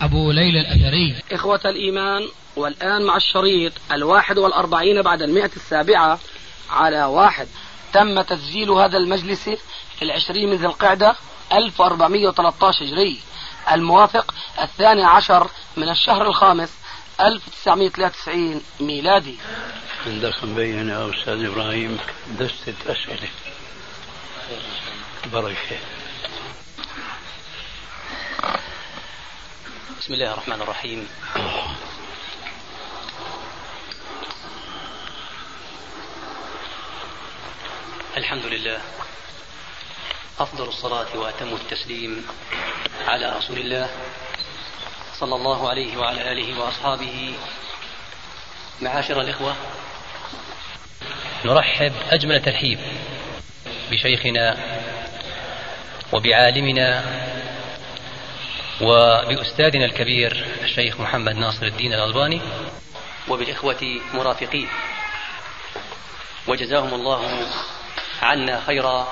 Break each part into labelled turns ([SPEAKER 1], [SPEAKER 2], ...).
[SPEAKER 1] أبو ليلى الأثري.
[SPEAKER 2] إخوة الإيمان والآن مع الشريط الواحد والأربعين بعد المئة السابعة على واحد. تم تسجيل هذا المجلس في العشرين من ذي القعدة 1413 هجري. الموافق الثاني عشر من الشهر الخامس 1993 ميلادي.
[SPEAKER 3] عندك مبين يا أستاذ إبراهيم دستة أسئلة بركة
[SPEAKER 4] بسم الله الرحمن الرحيم. الحمد لله. أفضل الصلاة وأتم التسليم على رسول الله صلى الله عليه وعلى آله وأصحابه. معاشر الإخوة نرحب أجمل ترحيب بشيخنا وبعالمنا وبأستاذنا الكبير الشيخ محمد ناصر الدين الألباني. وبالإخوة مرافقين. وجزاهم الله عنا خيرا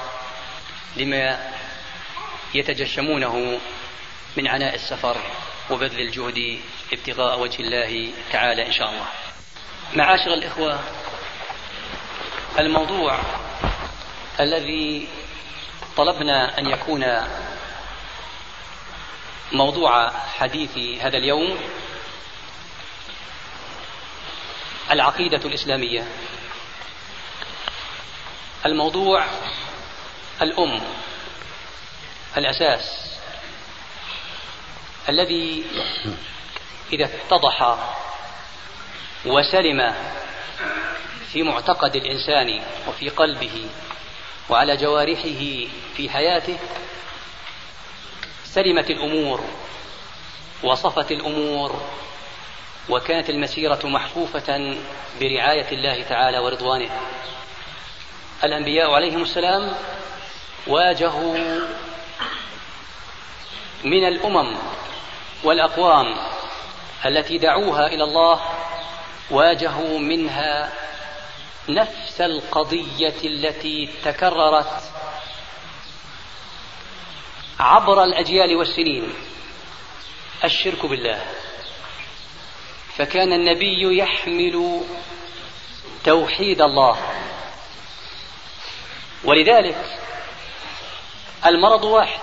[SPEAKER 4] لما يتجشمونه من عناء السفر وبذل الجهد ابتغاء وجه الله تعالى إن شاء الله. معاشر الإخوة الموضوع الذي طلبنا أن يكون موضوع حديث هذا اليوم العقيدة الإسلامية. الموضوع الأم الأساس الذي إذا اتضح وسلم في معتقد الإنسان وفي قلبه وعلى جوارحه في حياته سلمت الأمور وصفت الأمور وكانت المسيرة محفوفة برعاية الله تعالى ورضوانه. الأنبياء عليهم السلام واجهوا من الأمم والأقوام التي دعوها إلى الله واجهوا منها نفس القضية التي تكررت عبر الأجيال والسنين. الشرك بالله. فكان النبي يحمل توحيد الله. ولذلك المرض واحد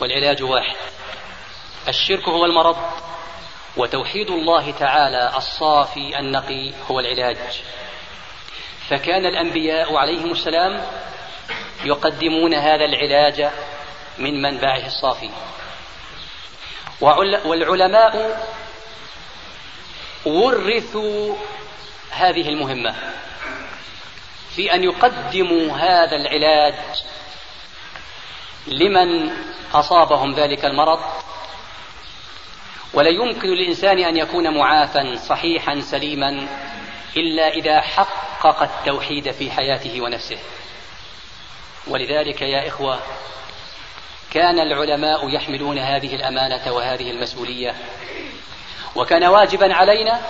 [SPEAKER 4] والعلاج واحد. الشرك هو المرض وتوحيد الله تعالى الصافي النقي هو العلاج. فكان الأنبياء عليهم السلام يقدمون هذا العلاج من منبعه الصافي. والعلماء ورثوا هذه المهمة في أن يقدموا هذا العلاج لمن أصابهم ذلك المرض. ولا يمكن للإنسان أن يكون معافى صحيحا سليما إلا إذا حقق التوحيد في حياته ونفسه. ولذلك يا إخوة كان العلماء يحملون هذه الأمانة وهذه المسؤولية. وكان واجبا علينا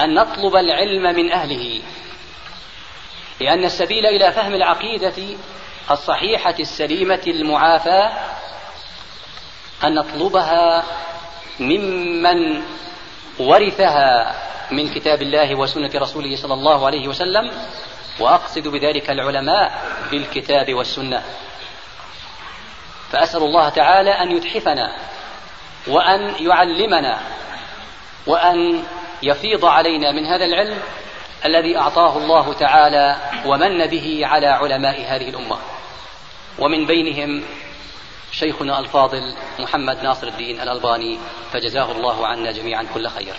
[SPEAKER 4] أن نطلب العلم من أهله لأن السبيل إلى فهم العقيدة الصحيحة السليمة المعافاه أن نطلبها ممن ورثها من كتاب الله وسنة رسوله صلى الله عليه وسلم وأقصد بذلك العلماء بالكتاب والسنة. فأسأل الله تعالى أن يتحفنا وأن يعلمنا وأن يفيض علينا من هذا العلم الذي أعطاه الله تعالى ومن به على علماء هذه الأمة. ومن بينهم شيخنا الفاضل محمد ناصر الدين الألباني فجزاه الله عنا جميعا كل خير.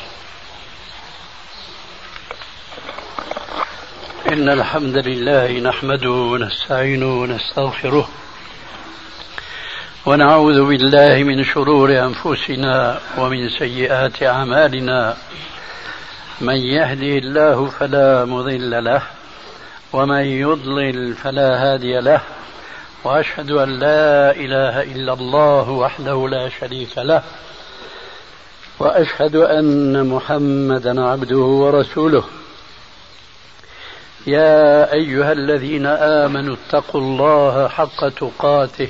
[SPEAKER 3] إن الحمد لله نحمده ونستعينه ونستغفره ونعوذ بالله من شرور أنفسنا ومن سيئات أعمالنا. من يهده الله فلا مضل له ومن يضلل فلا هادي له. وأشهد أن لا إله إلا الله وحده لا شريك له. وأشهد أن محمدا عبده ورسوله. يا أيها الذين آمنوا اتقوا الله حق تقاته.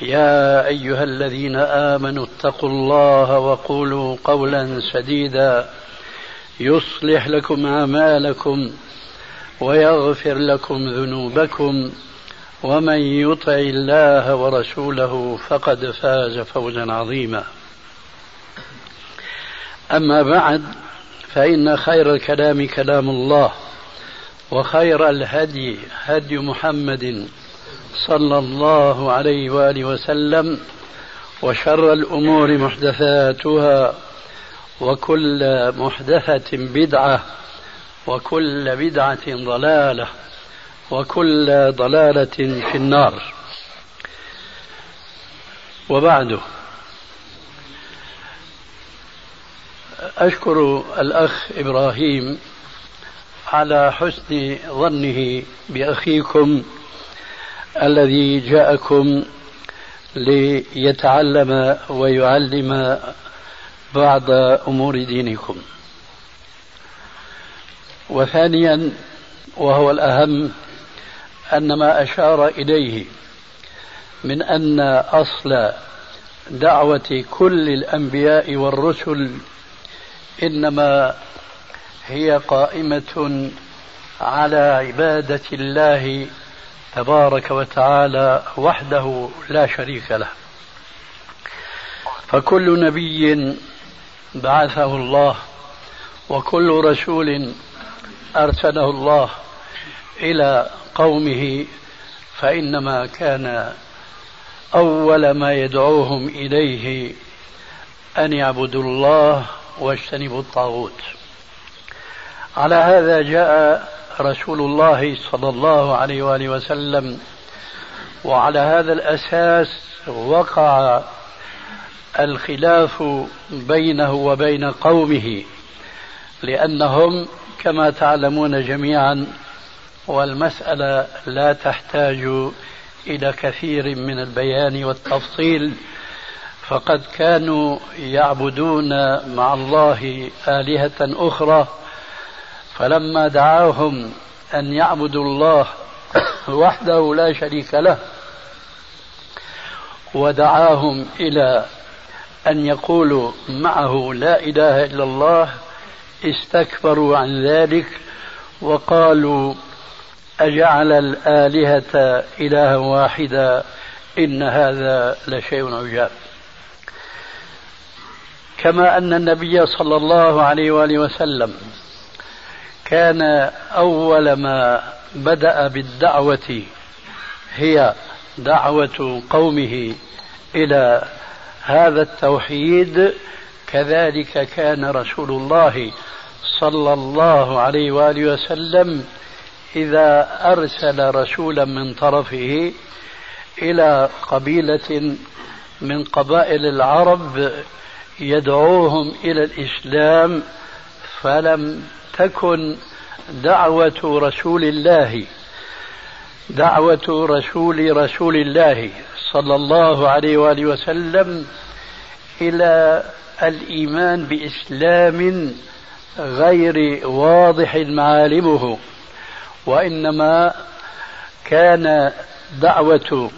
[SPEAKER 3] يا أيها الذين آمنوا اتقوا الله وقولوا قولا سديدا يصلح لكم أعمالكم ويغفر لكم ذنوبكم ومن يطع الله ورسوله فقد فاز فوزا عظيما. أما بعد فإن خير الكلام كلام الله وخير الهدي هدي محمد صلى الله عليه وآله وسلم وشر الأمور محدثاتها وكل محدثة بدعة وكل بدعة ضلالة وكل ضلالة في النار. وبعد أشكر الأخ إبراهيم على حسن ظنه بأخيكم الذي جاءكم ليتعلم ويعلم بعض أمور دينكم. وثانيا وهو الأهم أن ما أشار إليه من أن أصل دعوة كل الأنبياء والرسل إنما هي قائمة على عبادة الله تبارك وتعالى وحده لا شريك له. فكل نبي بعثه الله وكل رسول أرسله الله إلى قومه فإنما كان أول ما يدعوهم إليه أن يعبدوا الله واجتنبوا الطاغوت. على هذا جاء رسول الله صلى الله عليه وآله وسلم. وعلى هذا الأساس وقع الخلاف بينه وبين قومه لأنهم كما تعلمون جميعا والمسألة لا تحتاج إلى كثير من البيان والتفصيل فقد كانوا يعبدون مع الله آلهة أخرى فلما دعاهم أن يعبدوا الله وحده لا شريك له ودعاهم إلى أن يقولوا معه لا إله إلا الله استكبروا عن ذلك وقالوا أجعل الآلهة إلها واحدا إن هذا لشيء عجاب. كما أن النبي صلى الله عليه وآله وسلم كان أول ما بدأ بالدعوة هي دعوة قومه إلى هذا التوحيد. كذلك كان رسول الله صلى الله عليه وآله وسلم إذا أرسل رسولا من طرفه إلى قبيلة من قبائل العرب يدعوهم إلى الإسلام فلم تكن دعوة رسول الله. دعوة رسول رسول الله صلى الله عليه وآله وسلم إلى الإيمان بإسلام غير واضح معالمه. وإنما كان دعوة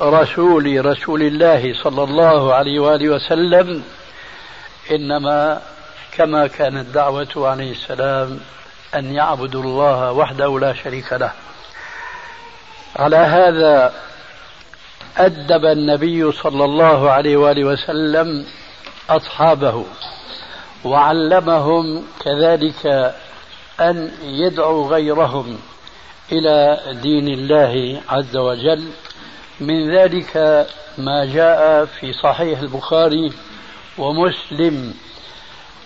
[SPEAKER 3] رسول رسول الله صلى الله عليه وآله وسلم إنما كما كانت دعوة عليه السلام أن يعبدوا الله وحده لا شريك له. على هذا أدب النبي صلى الله عليه وآله وسلم أصحابه وعلمهم كذلك أن يدعوا غيرهم إلى دين الله عز وجل. من ذلك ما جاء في صحيح البخاري ومسلم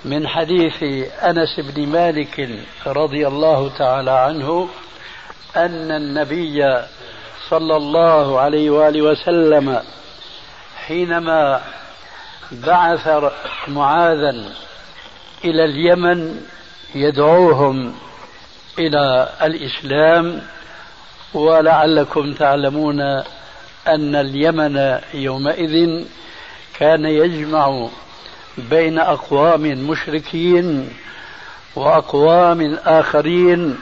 [SPEAKER 3] من حديث أنس بن مالك رضي الله تعالى عنه أن النبي صلى الله عليه وآله وسلم حينما بعث معاذا إلى اليمن يدعوهم إلى الإسلام ولعلكم تعلمون أن اليمن يومئذ كان يجمع بين أقوام مشركين وأقوام اخرين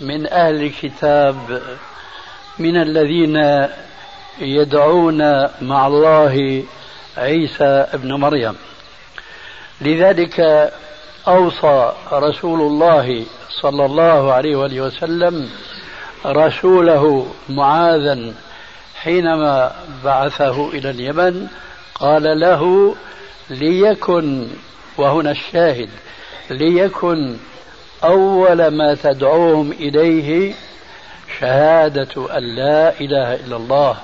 [SPEAKER 3] من أهل الكتاب من الذين يدعون مع الله عيسى ابن مريم. لذلك أوصى رسول الله صلى الله عليه وآله وسلم رسوله معاذا حينما بعثه إلى اليمن. قال له ليكن وهنا الشاهد ليكن أول ما تدعوهم إليه شهادة أن لا إله إلا الله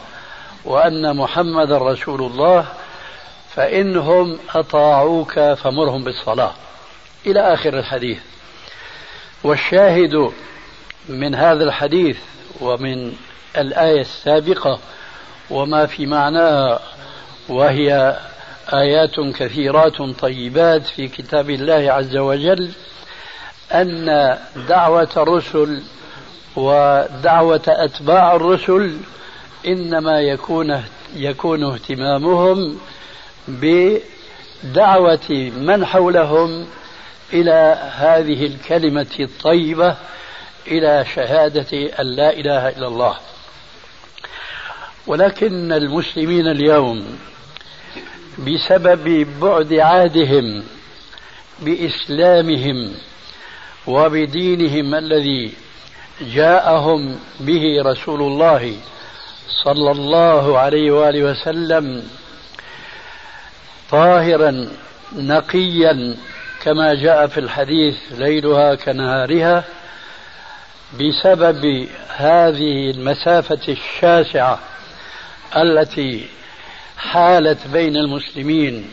[SPEAKER 3] وأن محمدا رسول الله فانهم أطاعوك فمرهم بالصلاة. إلى آخر الحديث. والشاهد من هذا الحديث ومن الآية السابقة وما في معناها وهي آيات كثيرات طيبات في كتاب الله عز وجل أن دعوة الرسل ودعوة أتباع الرسل إنما يكون يكون اهتمامهم بدعوة من حولهم إلى هذه الكلمة الطيبة إلى شهادة أن لا إله إلا الله. ولكن المسلمين اليوم بسبب بعد عهدهم بإسلامهم وبدينهم الذي جاءهم به رسول الله صلى الله عليه وآله وسلم طاهرا نقيا كما جاء في الحديث ليلها كنهارها بسبب هذه المسافة الشاسعة التي حالت بين المسلمين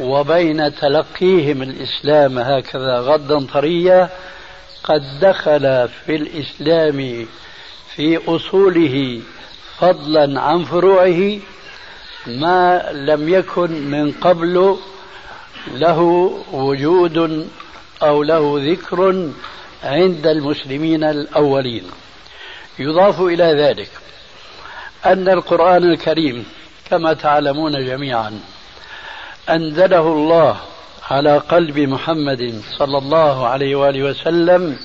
[SPEAKER 3] وبين تلقيهم الإسلام هكذا غضا طريا قد دخل في الإسلام في أصوله فضلا عن فروعه ما لم يكن من قبل له وجود أو له ذكر عند المسلمين الأولين. يضاف إلى ذلك أن القرآن الكريم كما تعلمون جميعا أنزله الله على قلب محمد صلى الله عليه وآله وسلم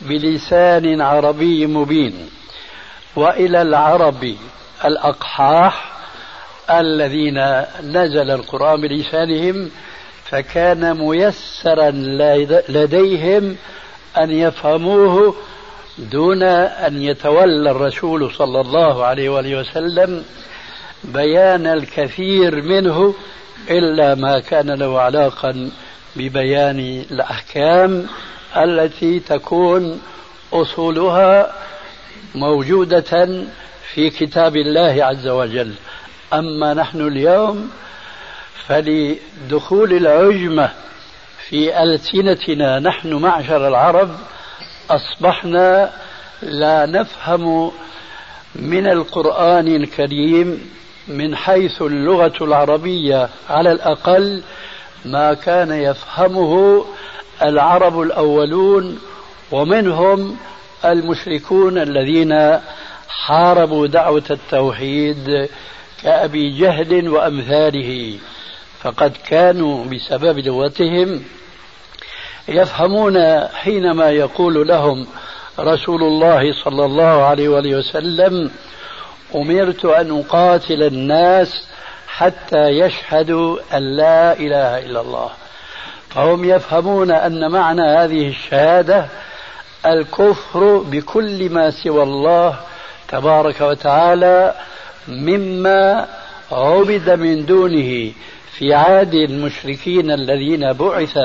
[SPEAKER 3] بلسان عربي مبين وإلى العرب الأقحاح الذين نزل القرآن بلسانهم فكان ميسرا لديهم أن يفهموه دون أن يتولى الرسول صلى الله عليه وآله وسلم بيان الكثير منه إلا ما كان له علاقة ببيان الأحكام التي تكون أصولها موجودة في كتاب الله عز وجل. أما نحن اليوم فلدخول العجمة في ألسنتنا نحن معشر العرب أصبحنا لا نفهم من القرآن الكريم من حيث اللغة العربية على الأقل ما كان يفهمه العرب الأولون ومنهم المشركون الذين حاربوا دعوة التوحيد كأبي جهل وأمثاله. فقد كانوا بسبب لغتهم يفهمون حينما يقول لهم رسول الله صلى الله عليه وسلم أمرت أن أقاتل الناس حتى يشهدوا أن لا إله إلا الله. فهم يفهمون أن معنى هذه الشهادة الكفر بكل ما سوى الله تبارك وتعالى مما عبد من دونه في عهد المشركين الذين بعث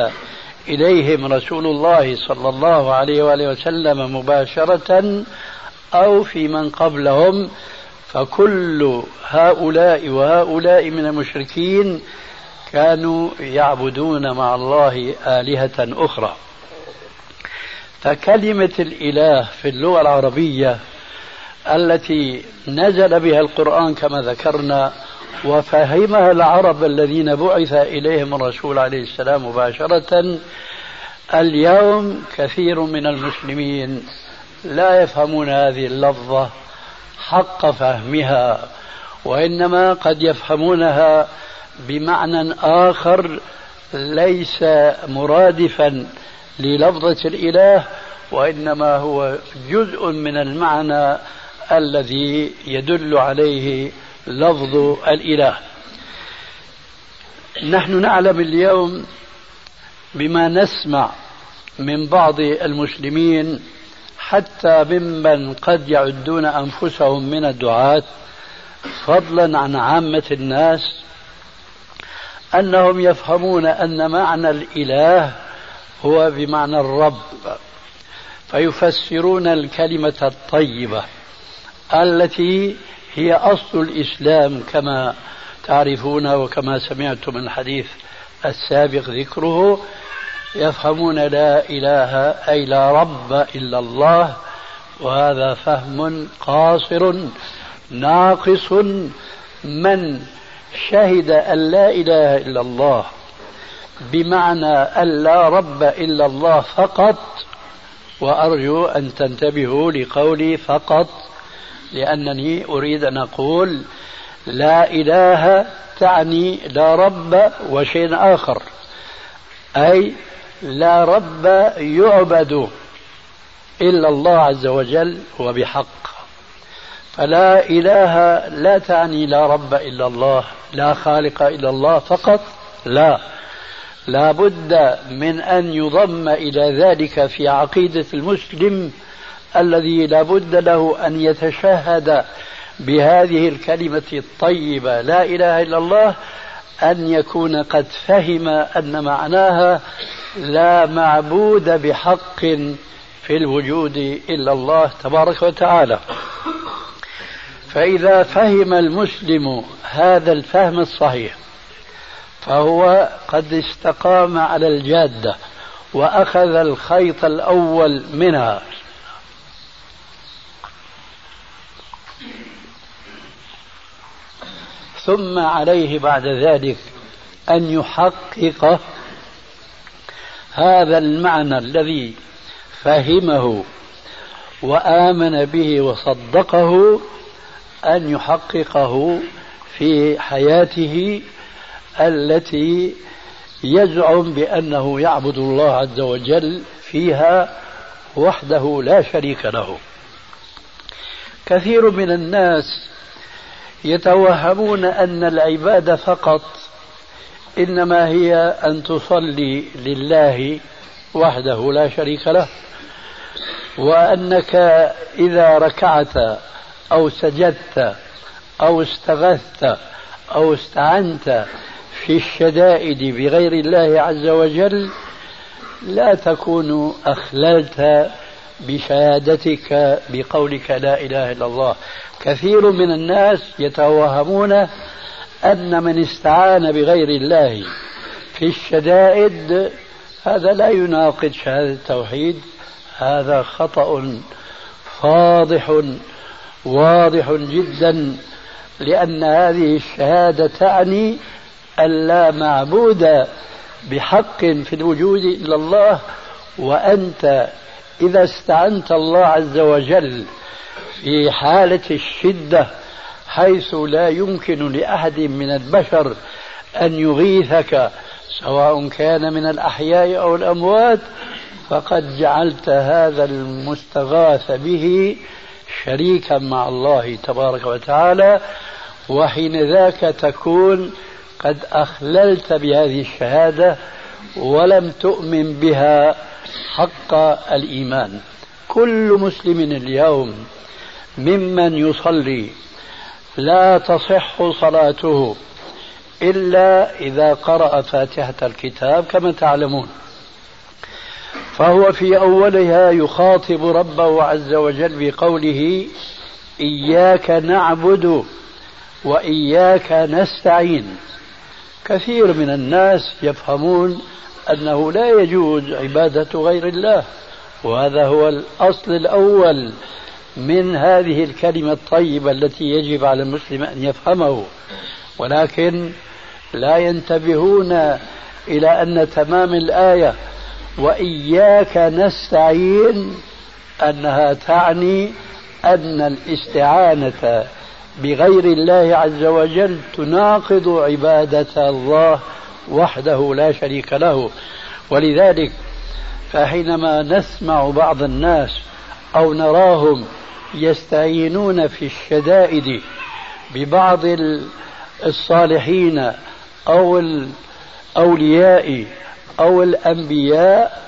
[SPEAKER 3] إليهم رسول الله صلى الله عليه وآله وسلم مباشرة أو في من قبلهم فكل هؤلاء وهؤلاء من المشركين كانوا يعبدون مع الله آلهة أخرى. فكلمة الإله في اللغة العربية التي نزل بها القرآن كما ذكرنا وفهمها العرب الذين بعث إليهم الرسول عليه السلام مباشرة اليوم كثير من المسلمين لا يفهمون هذه اللفظة. حق فهمها وإنما قد يفهمونها بمعنى آخر ليس مرادفا للفظة الإله وإنما هو جزء من المعنى الذي يدل عليه لفظ الإله. نحن نعلم اليوم بما نسمع من بعض المسلمين حتى ممن قد يعدون أنفسهم من الدعاة فضلا عن عامة الناس أنهم يفهمون أن معنى الإله هو بمعنى الرب فيفسرون الكلمة الطيبة التي هي أصل الإسلام كما تعرفون وكما سمعتم الحديث السابق ذكره. يفهمون لا إله أي لا رب إلا الله وهذا فهم قاصر ناقص من شهد أن لا إله إلا الله. بمعنى أن لا رب إلا الله فقط وأرجو أن تنتبهوا لقولي فقط لأنني أريد أن أقول لا إله تعني لا رب وشيء آخر. أي لا رب يعبد إلا الله عز وجل وبحق فلا إله لا تعني لا رب إلا الله لا خالق إلا الله فقط لا. لا بد من أن يضم إلى ذلك في عقيدة المسلم الذي لا بد له أن يتشهد بهذه الكلمة الطيبة لا إله إلا الله أن يكون قد فهم أن معناها لا معبود بحق في الوجود إلا الله تبارك وتعالى. فإذا فهم المسلم هذا الفهم الصحيح فهو قد استقام على الجادة وأخذ الخيط الأول منها. ثم عليه بعد ذلك أن يحقق هذا المعنى الذي فهمه وآمن به وصدقه أن يحققه في حياته التي يزعم بأنه يعبد الله عز وجل فيها وحده لا شريك له. كثير من الناس يتوهمون أن العبادة فقط إنما هي أن تصلي لله وحده لا شريك له وأنك إذا ركعت أو سجدت أو استغثت أو استعنت في الشدائد بغير الله عز وجل لا تكون أخللت بشهادتك بقولك لا إله إلا الله. كثير من الناس يتوهمون أن من استعان بغير الله في الشدائد هذا لا يناقض شهادة التوحيد هذا خطأ فاضح واضح جدا لأن هذه الشهادة تعني أن لا معبود بحق في الوجود إلا الله وأنت إذا استعنت الله عز وجل في حالة الشدة حيث لا يمكن لأحد من البشر أن يغيثك سواء كان من الأحياء أو الأموات فقد جعلت هذا المستغاث به شريكا مع الله تبارك وتعالى وحين ذاك تكون قد أخللت بهذه الشهادة ولم تؤمن بها حق الإيمان. كل مسلم اليوم ممن يصلي لا تصح صلاته إلا إذا قرأ فاتحة الكتاب كما تعلمون. فهو في أولها يخاطب ربه عز وجل بقوله إياك نعبد وإياك نستعين. كثير من الناس يفهمون أنه لا يجوز عبادة غير الله وهذا هو الأصل الأول. من هذه الكلمة الطيبة التي يجب على المسلم أن يفهمه. ولكن لا ينتبهون إلى أن تمام الآية وإياك نستعين أنها تعني أن الاستعانة بغير الله عز وجل تناقض عبادة الله وحده لا شريك له. ولذلك فحينما نسمع بعض الناس أو نراهم يستعينون في الشدائد ببعض الصالحين أو الأولياء أو الأنبياء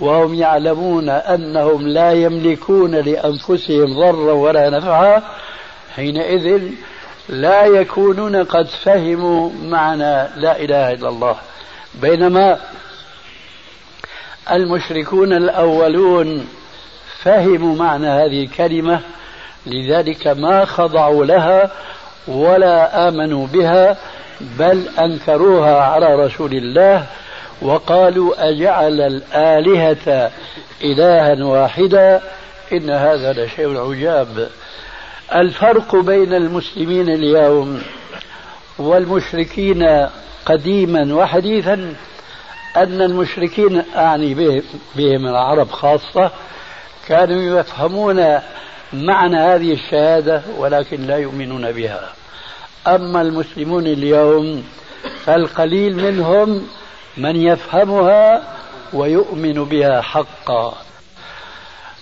[SPEAKER 3] وهم يعلمون أنهم لا يملكون لأنفسهم ضرا ولا نفعا حينئذ لا يكونون قد فهموا معنى لا إله إلا الله. بينما المشركون الأولون فهموا معنى هذه الكلمة لذلك ما خضعوا لها ولا آمنوا بها بل أنكروها على رسول الله وقالوا أجعل الآلهة إلها واحدا إن هذا لشيء عجاب. الفرق بين المسلمين اليوم والمشركين قديما وحديثا أن المشركين أعني بهم العرب خاصة كانوا يفهمون معنى هذه الشهادة ولكن لا يؤمنون بها. أما المسلمون اليوم فالقليل منهم من يفهمها ويؤمن بها حقا.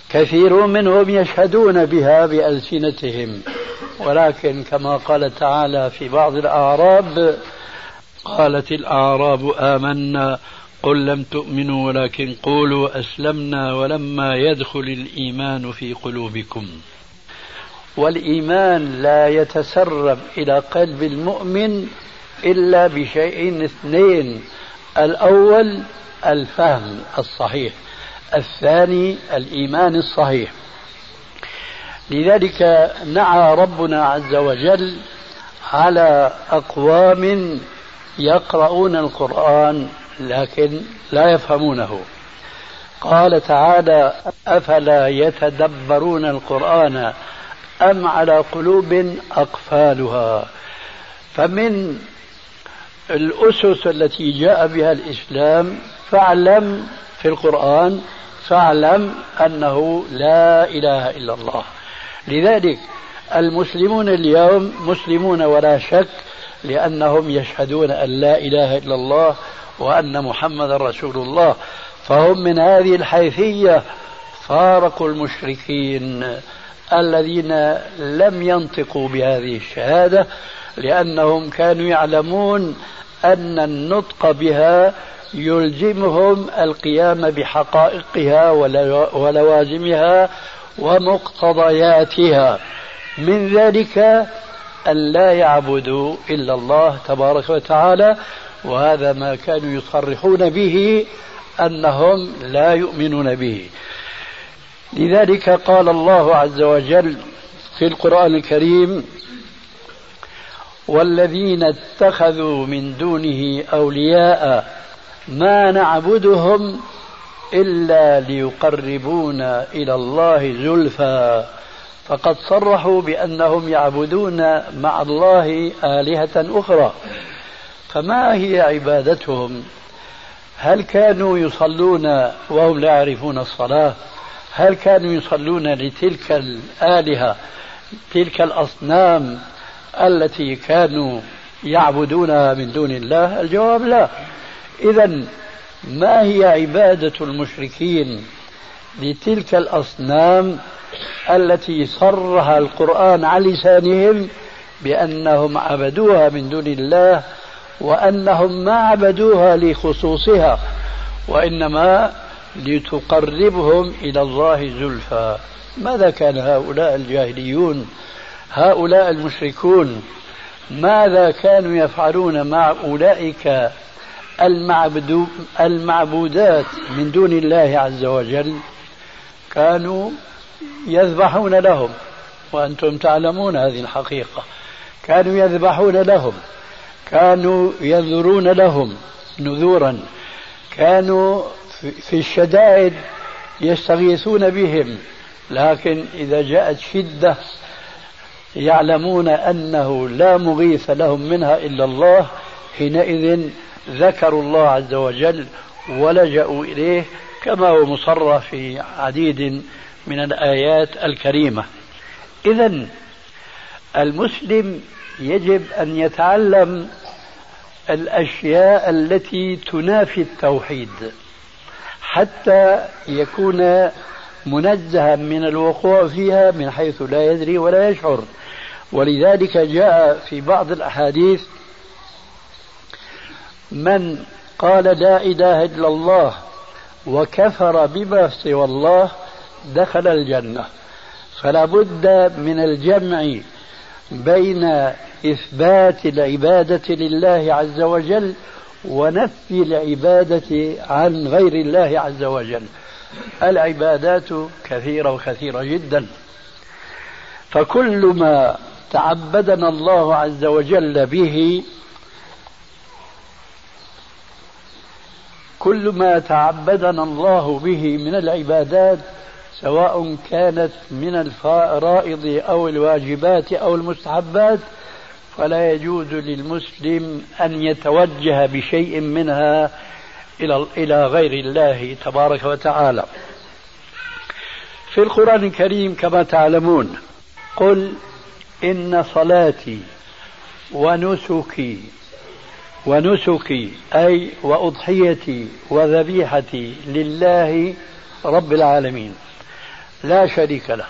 [SPEAKER 3] كثير منهم يشهدون بها بألسنتهم. ولكن كما قال تعالى في بعض الأعراب قالت الأعراب آمنا قل لم تؤمنوا ولكن قولوا أسلمنا ولما يدخل الإيمان في قلوبكم. والإيمان لا يتسرب إلى قلب المؤمن إلا بشيئين اثنين الأول الفهم الصحيح الثاني الإيمان الصحيح. لذلك نعى ربنا عز وجل على أقوام يقرؤون القرآن لكن لا يفهمونه. قال تعالى أفلا يتدبرون القرآن أم على قلوب أقفالها؟ فمن الأسس التي جاء بها الإسلام فاعلم في القرآن فاعلم أنه لا إله إلا الله. لذلك المسلمون اليوم مسلمون ولا شك لأنهم يشهدون أن لا إله إلا الله وأن محمد رسول الله فهم من هذه الحيثية فارقوا المشركين الذين لم ينطقوا بهذه الشهادة لأنهم كانوا يعلمون أن النطق بها يلزمهم القيام بحقائقها ولوازمها ومقتضياتها. من ذلك أن لا يعبدوا إلا الله تبارك وتعالى وهذا ما كانوا يصرحون به أنهم لا يؤمنون به. لذلك قال الله عز وجل في القرآن الكريم والذين اتخذوا من دونه أولياء ما نعبدهم إلا ليقربونا إلى الله زلفى. فقد صرحوا بأنهم يعبدون مع الله آلهة أخرى. فما هي عبادتهم؟ هل كانوا يصلون وهم لا يعرفون الصلاة؟ هل كانوا يصلون لتلك الآلهة تلك الأصنام التي كانوا يعبدونها من دون الله؟ الجواب لا. إذا ما هي عبادة المشركين لتلك الأصنام التي صرها القرآن على لسانهم بأنهم عبدوها من دون الله وأنهم ما عبدوها لخصوصها وإنما لتقربهم إلى الله زلفى. ماذا كان هؤلاء الجاهليون؟ هؤلاء المشركون ماذا كانوا يفعلون مع أولئك المعبودات من دون الله عز وجل؟ كانوا يذبحون لهم وأنتم تعلمون هذه الحقيقة. كانوا يذبحون لهم كانوا ينذرون لهم نذورا كانوا في الشدائد يستغيثون بهم لكن إذا جاءت شدة يعلمون أنه لا مغيث لهم منها إلا الله حينئذ ذكروا الله عز وجل ولجأوا إليه كما هو مصرح في عديد من الآيات الكريمة. إذا المسلم يجب أن يتعلم الأشياء التي تنافي التوحيد حتى يكون منزها من الوقوع فيها من حيث لا يدري ولا يشعر. ولذلك جاء في بعض الأحاديث من قال لا إله إلا الله وكفر بما سوى الله دخل الجنة. فلا بد من الجمع بين إثبات العبادة لله عز وجل ونفي العبادة عن غير الله عز وجل. العبادات كثيرة وكثيرة جدا. فكل ما تعبدنا الله عز وجل به كل ما تعبدنا الله به من العبادات سواء كانت من الفرائض أو الواجبات أو المستحبات فلا يجوز للمسلم أن يتوجه بشيء منها إلى إلى غير الله تبارك وتعالى. في القرآن الكريم كما تعلمون قل إن صلاتي ونسكي ونسكي أي وأضحيتي وذبيحتي لله رب العالمين لا شريك له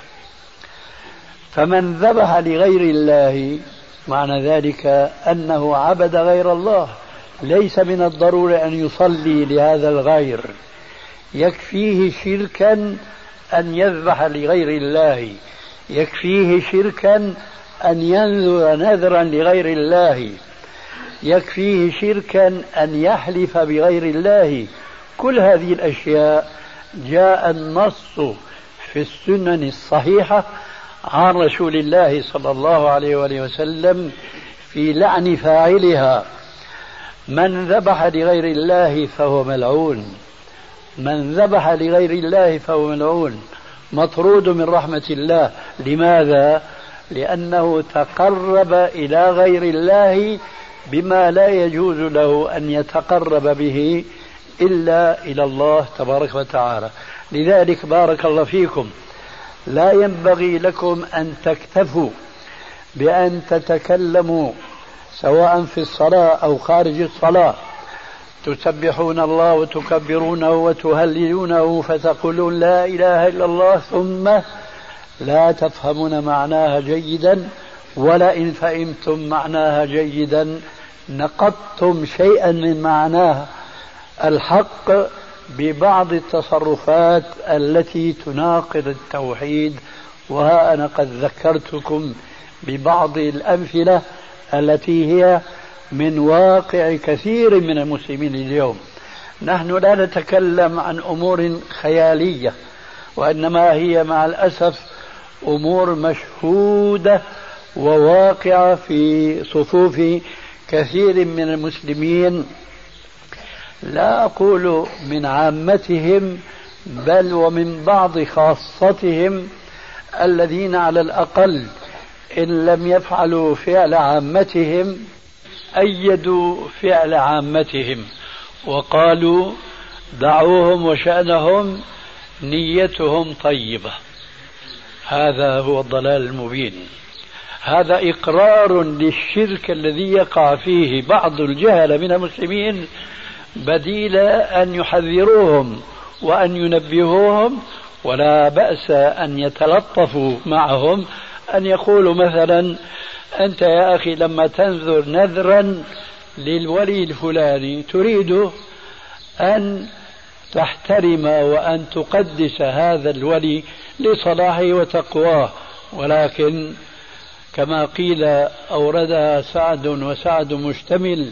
[SPEAKER 3] فمن ذبح لغير الله معنى ذلك أنه عبد غير الله. ليس من الضروري أن يصلي لهذا الغير. يكفيه شركا أن يذبح لغير الله. يكفيه شركا أن ينذر نذرا لغير الله. يكفيه شركا أن يحلف بغير الله. كل هذه الأشياء جاء النص في السنن الصحيحة عن رسول الله صلى الله عليه وآله وسلم في لعن فاعلها. من ذبح لغير الله فهو ملعون. من ذبح لغير الله فهو ملعون. مطرود من رحمة الله. لماذا؟ لأنه تقرب إلى غير الله بما لا يجوز له أن يتقرب به إلا إلى الله تبارك وتعالى. لذلك بارك الله فيكم. لا ينبغي لكم أن تكتفوا بأن تتكلموا سواء في الصلاة أو خارج الصلاة. تسبحون الله وتكبرونه وتهللونه فتقولون لا إله إلا الله ثم لا تفهمون معناها جيدا. ولا إن فهمتم معناها جيدا نقضتم شيئا من معناها. الحق ببعض التصرفات التي تناقض التوحيد وها أنا قد ذكرتكم ببعض الأمثلة التي هي من واقع كثير من المسلمين اليوم. نحن لا نتكلم عن أمور خيالية وإنما هي مع الأسف أمور مشهودة وواقعة في صفوف كثير من المسلمين لا أقول من عامتهم بل ومن بعض خاصتهم الذين على الأقل إن لم يفعلوا فعل عامتهم أيدوا فعل عامتهم وقالوا دعوهم وشأنهم نيتهم طيبة. هذا هو الضلال المبين. هذا إقرار للشرك الذي يقع فيه بعض الجهل من المسلمين بديل أن يحذروهم وأن ينبهوهم ولا بأس أن يتلطفوا معهم أن يقولوا مثلا أنت يا أخي لما تنذر نذرا للولي الفلاني تريد أن تحترم وأن تقدس هذا الولي لصلاحه وتقواه. ولكن كما قيل أوردها سعد وسعد مشتمل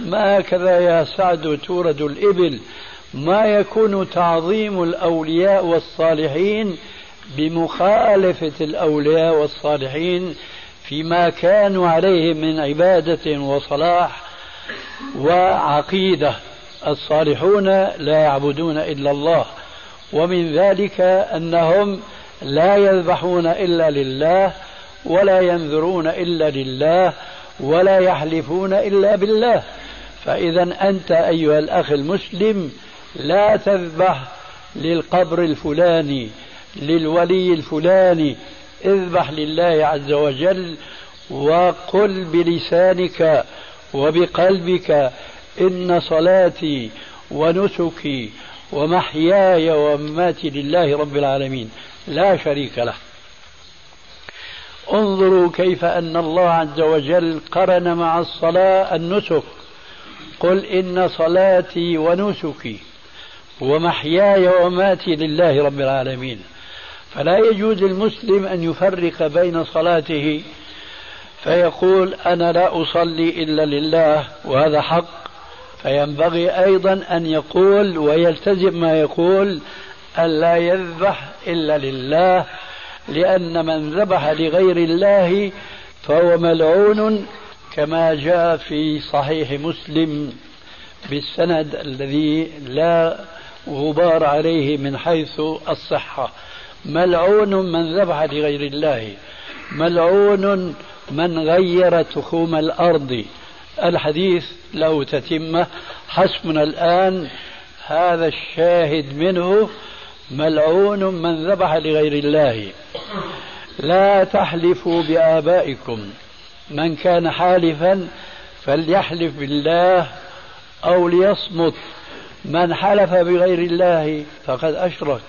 [SPEAKER 3] ما هكذا يا سعد تورد الإبل؟ ما يكون تعظيم الأولياء والصالحين بمخالفة الأولياء والصالحين فيما كانوا عليه من عبادة وصلاح وعقيدة. الصالحون لا يعبدون إلا الله. ومن ذلك أنهم لا يذبحون إلا لله ولا ينذرون إلا لله ولا يحلفون إلا بالله. فإذا أنت أيها الأخ المسلم لا تذبح للقبر الفلاني للولي الفلاني اذبح لله عز وجل وقل بلسانك وبقلبك إن صلاتي ونسكي ومحياي ومماتي لله رب العالمين. لا شريك له. انظروا كيف أن الله عز وجل قرن مع الصلاة النسك. قل إن صلاتي ونسكي ومحياي ومماتي لله رب العالمين. فلا يجوز المسلم أن يفرق بين صلاته فيقول أنا لا أصلي إلا لله وهذا حق. فينبغي أيضا أن يقول ويلتزم ما يقول أن لا يذبح إلا لله لأن من ذبح لغير الله فهو ملعون كما جاء في صحيح مسلم بالسند الذي لا غبار عليه من حيث الصحة. ملعون من ذبح لغير الله. ملعون من غير تخوم الأرض. الحديث له تتمة. حسبنا الآن هذا الشاهد منه. ملعون من ذبح لغير الله. لا تحلفوا بآبائكم. من كان حالفا فليحلف بالله أو ليصمت. من حلف بغير الله فقد أشرك.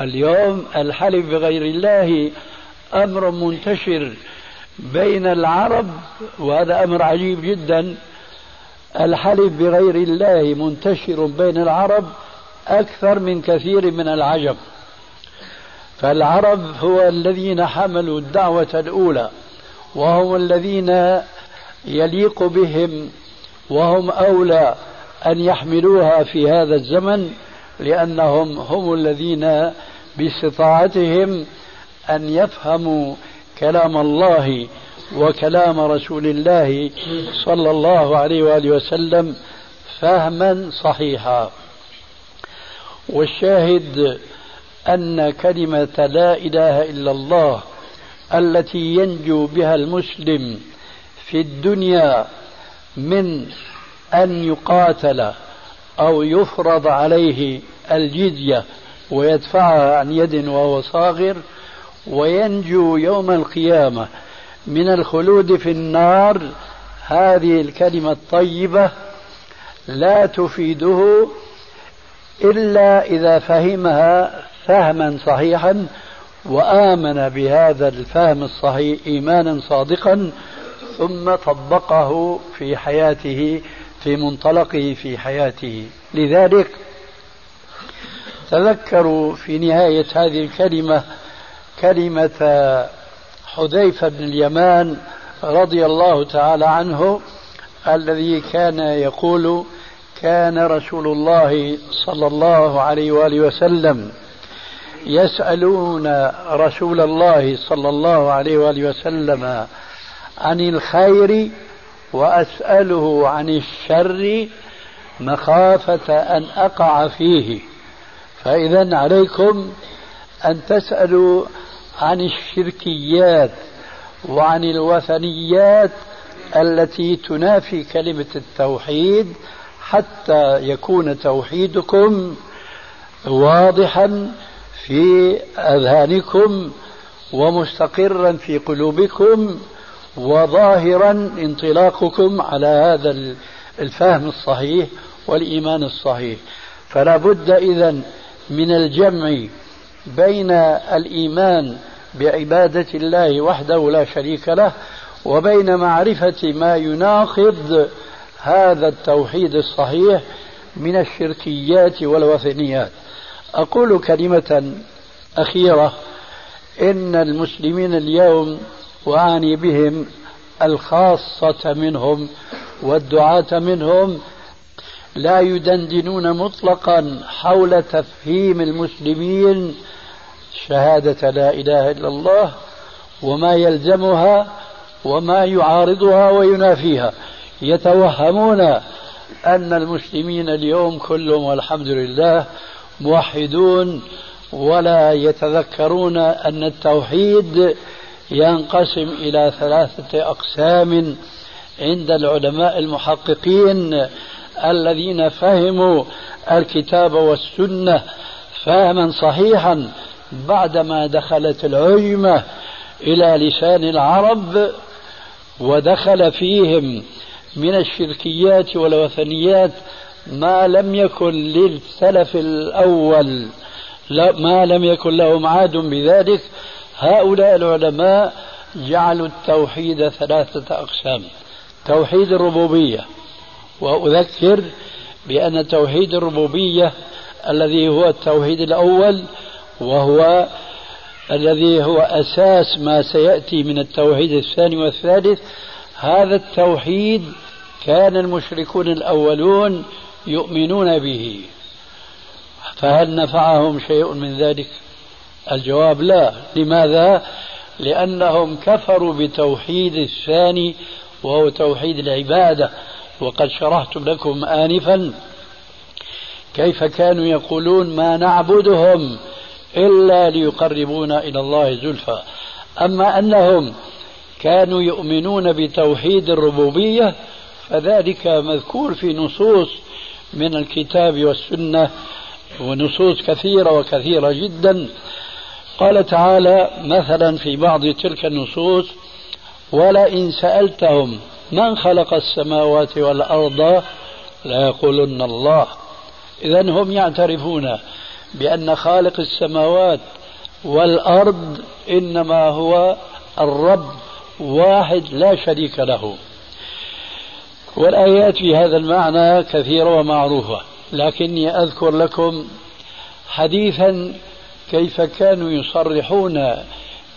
[SPEAKER 3] اليوم الحلف بغير الله أمر منتشر بين العرب وهذا أمر عجيب جدا. الحلف بغير الله منتشر بين العرب أكثر من كثير من العجم فالعرب هو الذين حملوا الدعوة الأولى. وهم الذين يليق بهم وهم أولى أن يحملوها في هذا الزمن لأنهم هم الذين باستطاعتهم أن يفهموا كلام الله وكلام رسول الله صلى الله عليه وآله وسلم فهما صحيحا. والشاهد أن كلمة لا إله إلا الله التي ينجو بها المسلم في الدنيا من أن يقاتل أو يفرض عليه الجزية ويدفعها عن يد وهو صاغر وينجو يوم القيامة من الخلود في النار. هذه الكلمة الطيبة لا تفيده إلا إذا فهمها فهما صحيحا وآمن بهذا الفهم الصحيح إيمانا صادقا ثم طبقه في حياته في منطلقه في حياته. لذلك تذكروا في نهاية هذه الكلمة كلمة حذيفة بن اليمان رضي الله تعالى عنه الذي كان يقول كان رسول الله صلى الله عليه وآله وسلم يسألون رسول الله صلى الله عليه وآله وسلم عن الخير وأسأله عن الشر مخافة أن أقع فيه. فإذا عليكم أن تسألوا عن الشركيات وعن الوثنيات التي تنافي كلمة التوحيد حتى يكون توحيدكم واضحا في أذهانكم ومستقرا في قلوبكم وظاهرا انطلاقكم على هذا الفهم الصحيح والإيمان الصحيح. فلا بد إذا من الجمع بين الإيمان بعبادة الله وحده لا شريك له وبين معرفة ما يناقض هذا التوحيد الصحيح من الشركيات والوثنيات. أقول كلمة أخيرة. إن المسلمين اليوم وأعني بهم الخاصة منهم والدعاة منهم لا يدندنون مطلقا حول تفهيم المسلمين شهادة لا إله إلا الله وما يلزمها وما يعارضها وينافيها. يتوهمون أن المسلمين اليوم كلهم والحمد لله موحدون ولا يتذكرون أن التوحيد ينقسم إلى ثلاثة أقسام عند العلماء المحققين الذين فهموا الكتاب والسنة فهما صحيحا بعدما دخلت العجمة إلى لسان العرب ودخل فيهم من الشركيات والوثنيات ما لم يكن للسلف الأول ما لم يكن لهم عاد بذلك. هؤلاء العلماء جعلوا التوحيد ثلاثة أقسام توحيد الربوبية وأذكر بأن توحيد الربوبية الذي هو التوحيد الأول وهو الذي هو أساس ما سيأتي من التوحيد الثاني والثالث. هذا التوحيد كان المشركون الأولون يؤمنون به فهل نفعهم شيء من ذلك؟ الجواب لا. لماذا؟ لأنهم كفروا بتوحيد الثاني وهو توحيد العبادة. وقد شرحت لكم آنفا كيف كانوا يقولون ما نعبدهم إلا ليقربونا إلى الله زلفى. أما أنهم كانوا يؤمنون بتوحيد الربوبية فذلك مذكور في نصوص من الكتاب والسنة ونصوص كثيرة وكثيرة جدا. قال تعالى مثلا في بعض تلك النصوص ولئن سألتهم من خلق السماوات والأرض ليقولن الله. إذا هم يعترفون بأن خالق السماوات والأرض إنما هو الرب واحد لا شريك له. والآيات في هذا المعنى كثيرة ومعروفة لكني أذكر لكم حديثا كيف كانوا يصرحون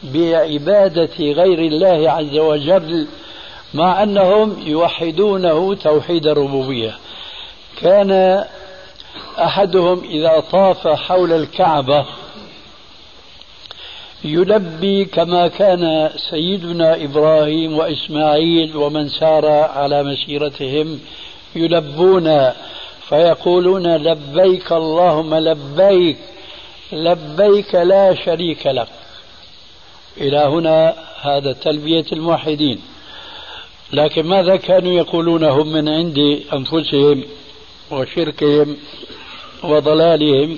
[SPEAKER 3] بعبادة غير الله عز وجل مع أنهم يوحدونه توحيد الربوبية. كان أحدهم إذا طاف حول الكعبة يلبي كما كان سيدنا إبراهيم وإسماعيل ومن سار على مسيرتهم يلبون فيقولون لبيك اللهم لبيك لبيك لا شريك لك. إلى هنا هذا تلبية الموحدين. لكن ماذا كانوا يقولون هم من عند أنفسهم وشركهم وضلالهم؟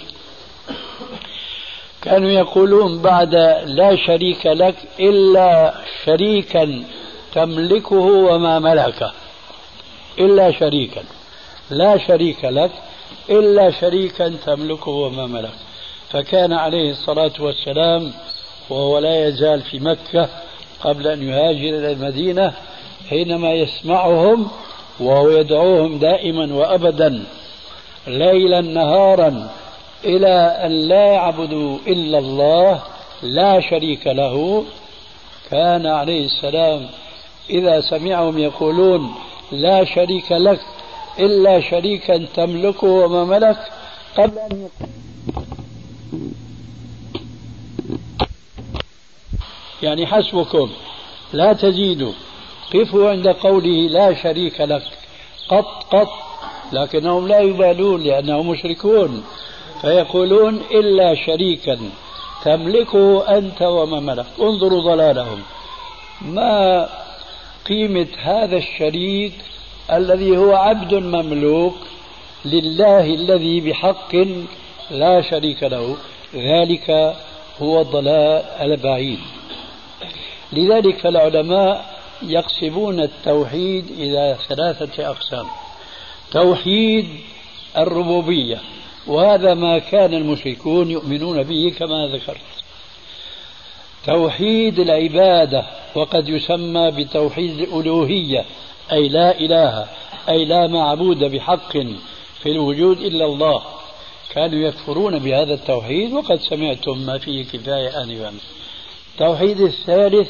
[SPEAKER 3] كانوا يقولون بعد لا شريك لك إلا شريكا تملكه وما ملكه إلا شريكا. لا شريك لك إلا شريكا تملكه وما ملك. فكان عليه الصلاة والسلام وهو لا يزال في مكة قبل أن يهاجر إلى المدينة حينما يسمعهم وهو يدعوهم دائما وأبدا ليلا نهارا إلى أن لا يعبدوا إلا الله لا شريك له. كان عليه السلام إذا سمعهم يقولون لا شريك لك إلا شريكا تملكه وما ملك. قبل أن يعني حسبكم لا تزيدوا. قفوا عند قوله لا شريك لك. قط قط لكنهم لا يبالون لأنهم مشركون. فيقولون إلا شريكا تملكه أنت وما ملك. انظروا ضلالهم. ما قيمة هذا الشريك الذي هو عبد مملوك لله الذي بحق لا شريك له. ذلك هو الضلال البعيد. لذلك فالعلماء يقسمون التوحيد إلى ثلاثة أقسام. توحيد الربوبية وهذا ما كان المشركون يؤمنون به كما ذكرت توحيد العبادة وقد يسمى بتوحيد الألوهية أي لا إله أي لا معبود بحق في الوجود إلا الله. كانوا يكفرون بهذا التوحيد وقد سمعتم ما فيه كفاية آنفا. التوحيد الثالث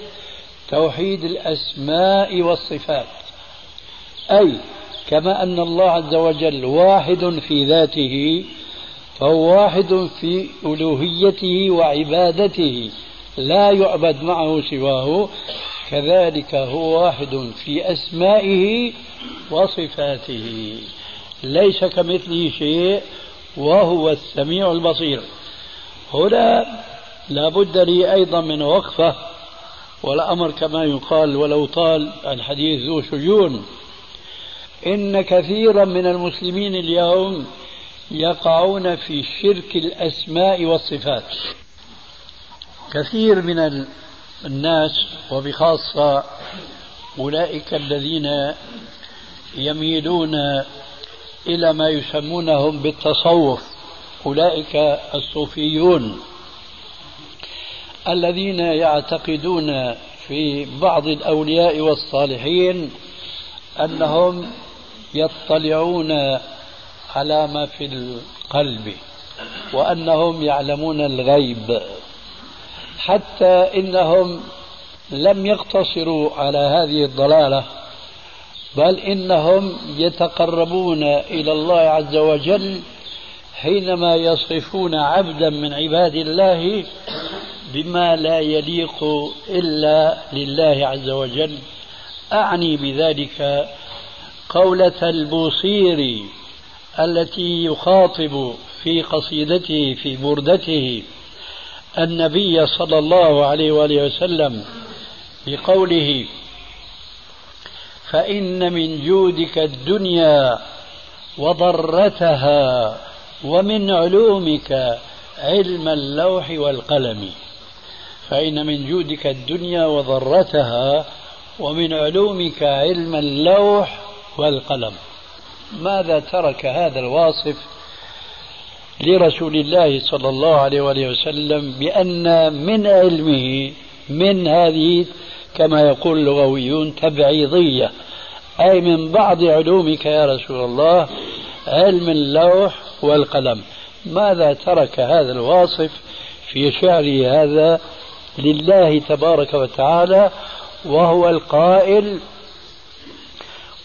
[SPEAKER 3] توحيد الأسماء والصفات. أي كما أن الله عز وجل واحد في ذاته فهو واحد في ألوهيته وعبادته لا يعبد معه سواه كذلك هو واحد في أسمائه وصفاته. ليس كمثله شيء وهو السميع البصير. هنا لابد لي أيضا من وقفة والأمر كما يقال ولو طال الحديث ذو شجون إن كثيرا من المسلمين اليوم يقعون في شرك الأسماء والصفات. كثير من الناس وبخاصة أولئك الذين يميلون إلى ما يسمونهم بالتصوف أولئك الصوفيون الذين يعتقدون في بعض الأولياء والصالحين أنهم يطلعون على ما في القلب وأنهم يعلمون الغيب حتى إنهم لم يقتصروا على هذه الضلالة بل إنهم يتقربون إلى الله عز وجل حينما يصفون عبدا من عباد الله بما لا يليق إلا لله عز وجل. أعني بذلك قولة البوصيري التي يخاطب في قصيدته في بردته النبي صلى الله عليه وآله وسلم بقوله فإن من جودك الدنيا وضرتها ومن علومك علم اللوح والقلم. فإن من جودك الدنيا وضرتها ومن علومك علم اللوح والقلم. ماذا ترك هذا الواصف لرسول الله صلى الله عليه وآله وسلم بأن من علمه من هذه كما يقول اللغويون تبعيضية؟ أي من بعض علومك يا رسول الله علم اللوح والقلم. ماذا ترك هذا الواصف في شعره هذا لله تبارك وتعالى وهو القائل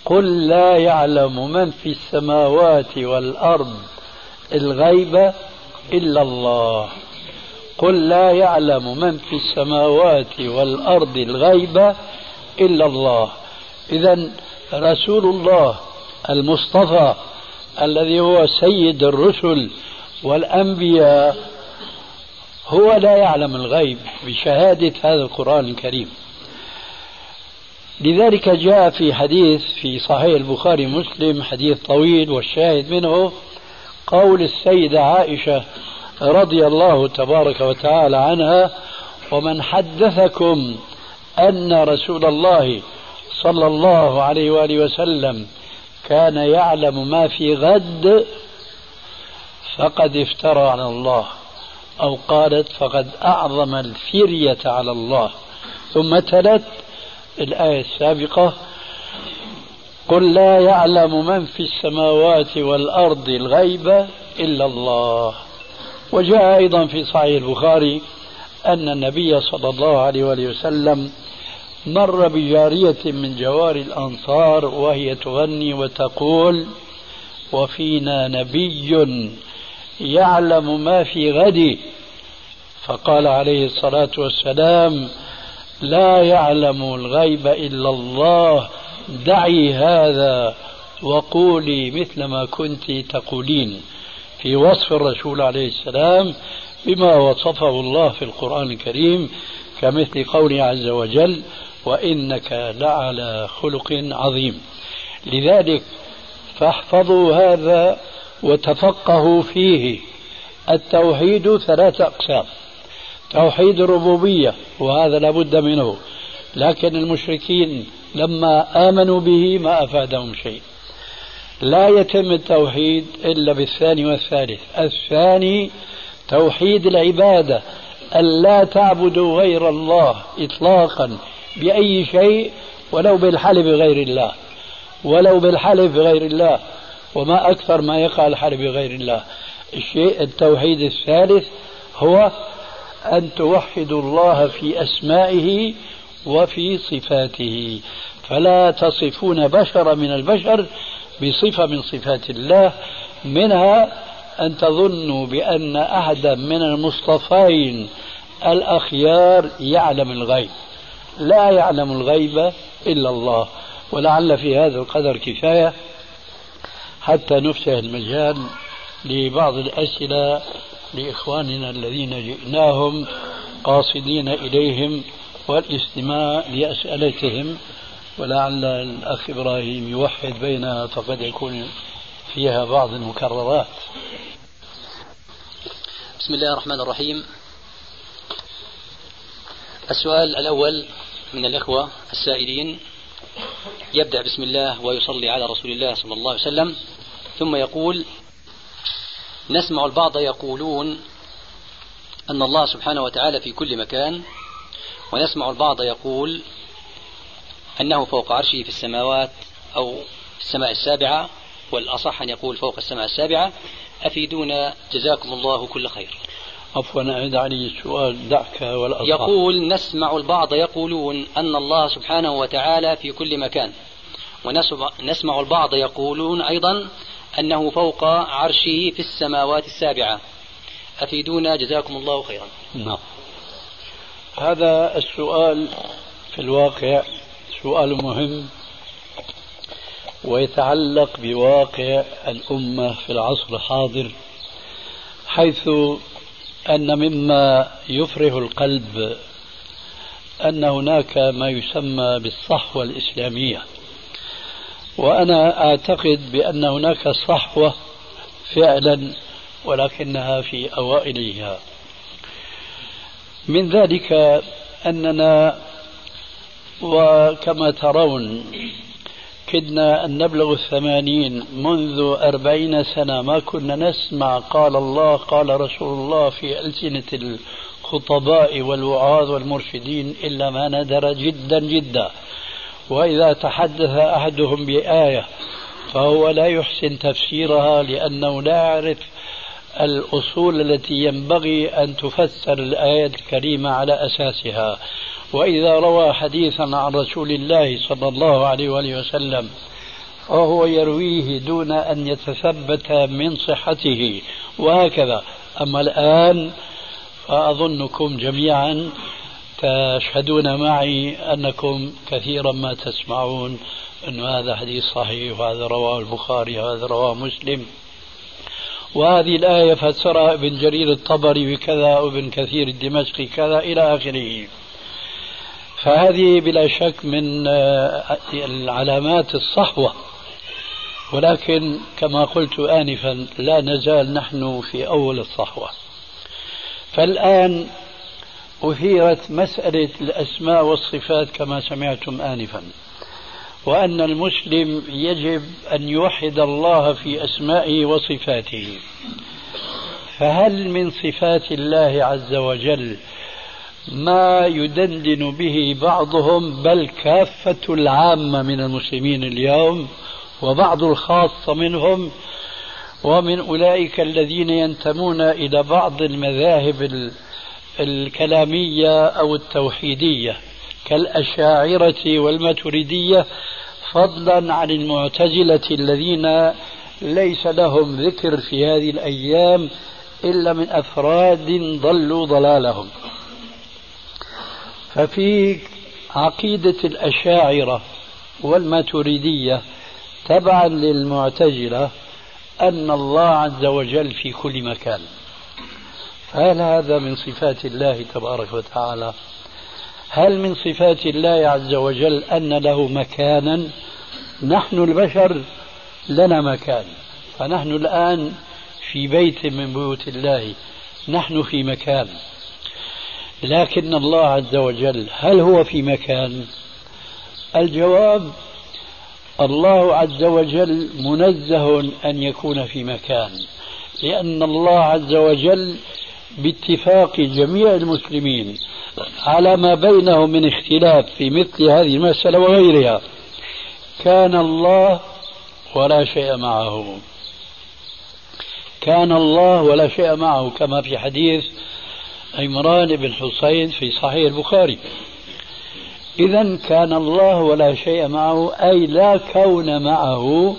[SPEAKER 3] قل لا يعلم من في السماوات والأرض الغيب إلا الله. قل لا يعلم من في السماوات والأرض الغيب إلا الله. إذا رسول الله المصطفى الذي هو سيد الرسل والأنبياء هو لا يعلم الغيب بشهادة هذا القرآن الكريم. لذلك جاء في حديث في صحيح البخاري مسلم حديث طويل والشاهد منه قول السيدة عائشة رضي الله تبارك وتعالى عنها ومن حدثكم أن رسول الله صلى الله عليه وآله وسلم كان يعلم ما في غد فقد افترى على الله أو قالت فقد أعظم الفرية على الله ثم تلت الآية السابقة قل لا يعلم من في السماوات والأرض الغيب إلا الله. وجاء أيضا في صحيح البخاري أن النبي صلى الله عليه وآله وسلم مر بجارية من جوار الأنصار وهي تغني وتقول وفينا نبي يعلم ما في غد فقال عليه الصلاة والسلام لا يعلم الغيب إلا الله. دعي هذا وقولي مثل ما كنت تقولين. في وصف الرسول عليه السلام بما وصفه الله في القرآن الكريم كمثل قوله عز وجل وإنك لعلى خلق عظيم. لذلك فاحفظوا هذا وتفقهوا فيه. التوحيد ثلاثة أقسام. توحيد الربوبية وهذا لابد منه. لكن المشركين لما آمنوا به ما أفادهم شيء. لا يتم التوحيد إلا بالثاني والثالث. الثاني توحيد العبادة ألا تعبدوا غير الله إطلاقا بأي شيء ولو بالحلف بغير الله. ولو بالحلف بغير الله. وما أكثر ما يقع الحلف بغير الله. الشيء التوحيد الثالث هو أن توحدوا الله في أسمائه وفي صفاته. فلا تصفون بشر من البشر بصفة من صفات الله منها أن تظنوا بأن أحدا من المصطفين الأخيار يعلم الغيب. لا يعلم الغيب إلا الله. ولعل في هذا القدر كفاية حتى نفتح المجال لبعض الأسئلة لإخواننا الذين جئناهم قاصدين إليهم والاستماع لأسئلتهم. ولعل الأخ إبراهيم يوحد بينها فقد يكون فيها بعض المكررات.
[SPEAKER 4] بسم الله الرحمن الرحيم. السؤال الأول من الإخوة السائلين. يبدأ بسم الله ويصلي على رسول الله صلى الله عليه وسلم ثم يقول نسمع البعض يقولون أن الله سبحانه وتعالى في كل مكان ونسمع البعض يقول أنه فوق عرشه في السماوات أو السماء السابعة والأصح أن يقول فوق السماء السابعة أفيدونا جزاكم الله كل خير.
[SPEAKER 3] عفوا أعد علي السؤال دعك والأصح.
[SPEAKER 4] يقول نسمع البعض يقولون أن الله سبحانه وتعالى في كل مكان ونسمع البعض يقولون أيضا أنه فوق عرشه في السماوات السابعة. أفيدونا؟ جزاكم الله خيرا.
[SPEAKER 3] نعم. هذا السؤال في الواقع سؤال مهم ويتعلق بواقع الأمة في العصر الحاضر حيث أن مما يفرح القلب أن هناك ما يسمى بالصحوة الإسلامية. وأنا أعتقد بأن هناك صحوة فعلا ولكنها في أوائلها. من ذلك أننا وكما ترون كدنا أن نبلغ الثمانين منذ أربعين سنة ما كنا نسمع قال الله قال رسول الله في ألسنة الخطباء والوعاظ والمرشدين إلا ما ندر جدا جدا. وإذا تحدث أحدهم بآية فهو لا يحسن تفسيرها لأنه لا يعرف الأصول التي ينبغي أن تفسر الآية الكريمة على أساسها. وإذا روى حديثا عن رسول الله صلى الله عليه وآله وسلم وهو يرويه دون أن يتثبت من صحته وهكذا. أما الآن فأظنكم جميعا تشهدون معي أنكم كثيرا ما تسمعون أن هذا حديث صحيح وهذا رواه البخاري وهذا رواه مسلم. وهذه الآية فسرها ابن جرير الطبري بكذا وابن كثير الدمشقي كذا إلى آخره. فهذه بلا شك من آه، العلامات الصحوة. ولكن كما قلت آنفا لا نزال نحن في أول الصحوة. فالآن أثيرت مسألة الأسماء والصفات كما سمعتم آنفا. وأن المسلم يجب أن يوحد الله في أسمائه وصفاته. فهل من صفات الله عز وجل ما يدندن به بعضهم بل كافة العامة من المسلمين اليوم وبعض الخاصة منهم ومن أولئك الذين ينتمون إلى بعض المذاهب الكلامية أو التوحيدية كالأشاعرة والماتريدية فضلا عن المعتزلة الذين ليس لهم ذكر في هذه الأيام إلا من أفراد ضلوا ضلالهم. ففي عقيدة الأشاعرة والماتريدية تبعا للمعتزلة أن الله عز وجل في كل مكان. فهل هذا من صفات الله تبارك وتعالى؟ هل من صفات الله عز وجل أن له مكانا؟ نحن البشر لنا مكان فنحن الآن في بيت من بيوت الله نحن في مكان. لكن الله عز وجل هل هو في مكان؟ الجواب الله عز وجل منزه أن يكون في مكان لأن الله عز وجل باتفاق جميع المسلمين على ما بينهم من اختلاف في مثل هذه المسألة وغيرها. كان الله ولا شيء معه. كان الله ولا شيء معه كما في حديث عمران بن حسين في صحيح البخاري. إذا كان الله ولا شيء معه أي لا كون معه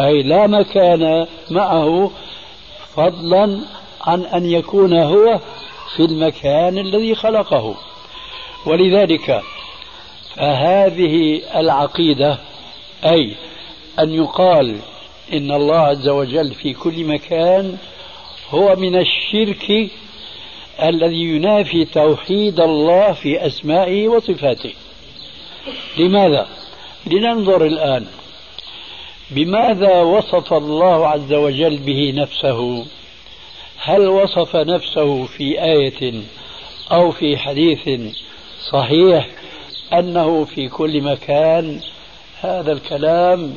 [SPEAKER 3] أي لا مكان معه فضلا عن أن يكون هو في المكان الذي خلقه. ولذلك فهذه العقيدة أي أن يقال إن الله عز وجل في كل مكان هو من الشرك الذي ينافي توحيد الله في أسمائه وصفاته. لماذا؟ لننظر الآن بماذا وصف الله عز وجل به نفسه. هل وصف نفسه في آية أو في حديث صحيح أنه في كل مكان هذا الكلام؟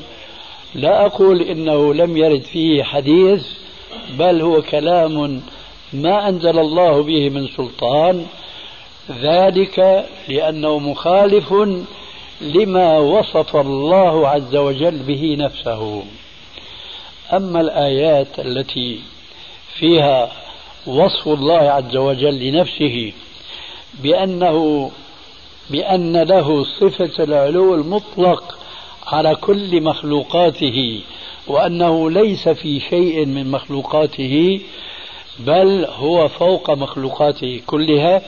[SPEAKER 3] لا أقول إنه لم يرد فيه حديث بل هو كلام ما أنزل الله به من سلطان ذلك لأنه مخالف لما وصف الله عز وجل به نفسه. أما الآيات التي فيها وصف الله عز وجل لنفسه بأنه بأن له صفة العلو المطلق على كل مخلوقاته وأنه ليس في شيء من مخلوقاته بل هو فوق مخلوقاته كلها.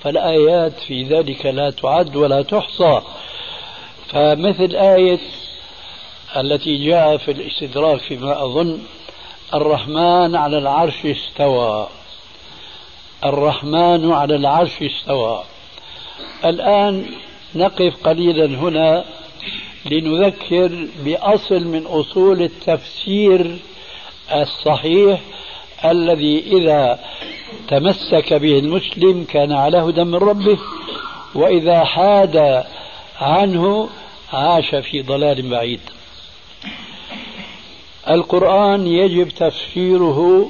[SPEAKER 3] فالآيات في ذلك لا تعد ولا تحصى. فمثل آية التي جاء في الاستدراك فيما أظن الرحمن على العرش استوى. الرحمن على العرش استوى. الآن نقف قليلا هنا لنذكر بأصل من أصول التفسير الصحيح الذي إذا تمسك به المسلم كان على هدى من ربه وإذا حاد عنه عاش في ضلال بعيد. القرآن يجب تفسيره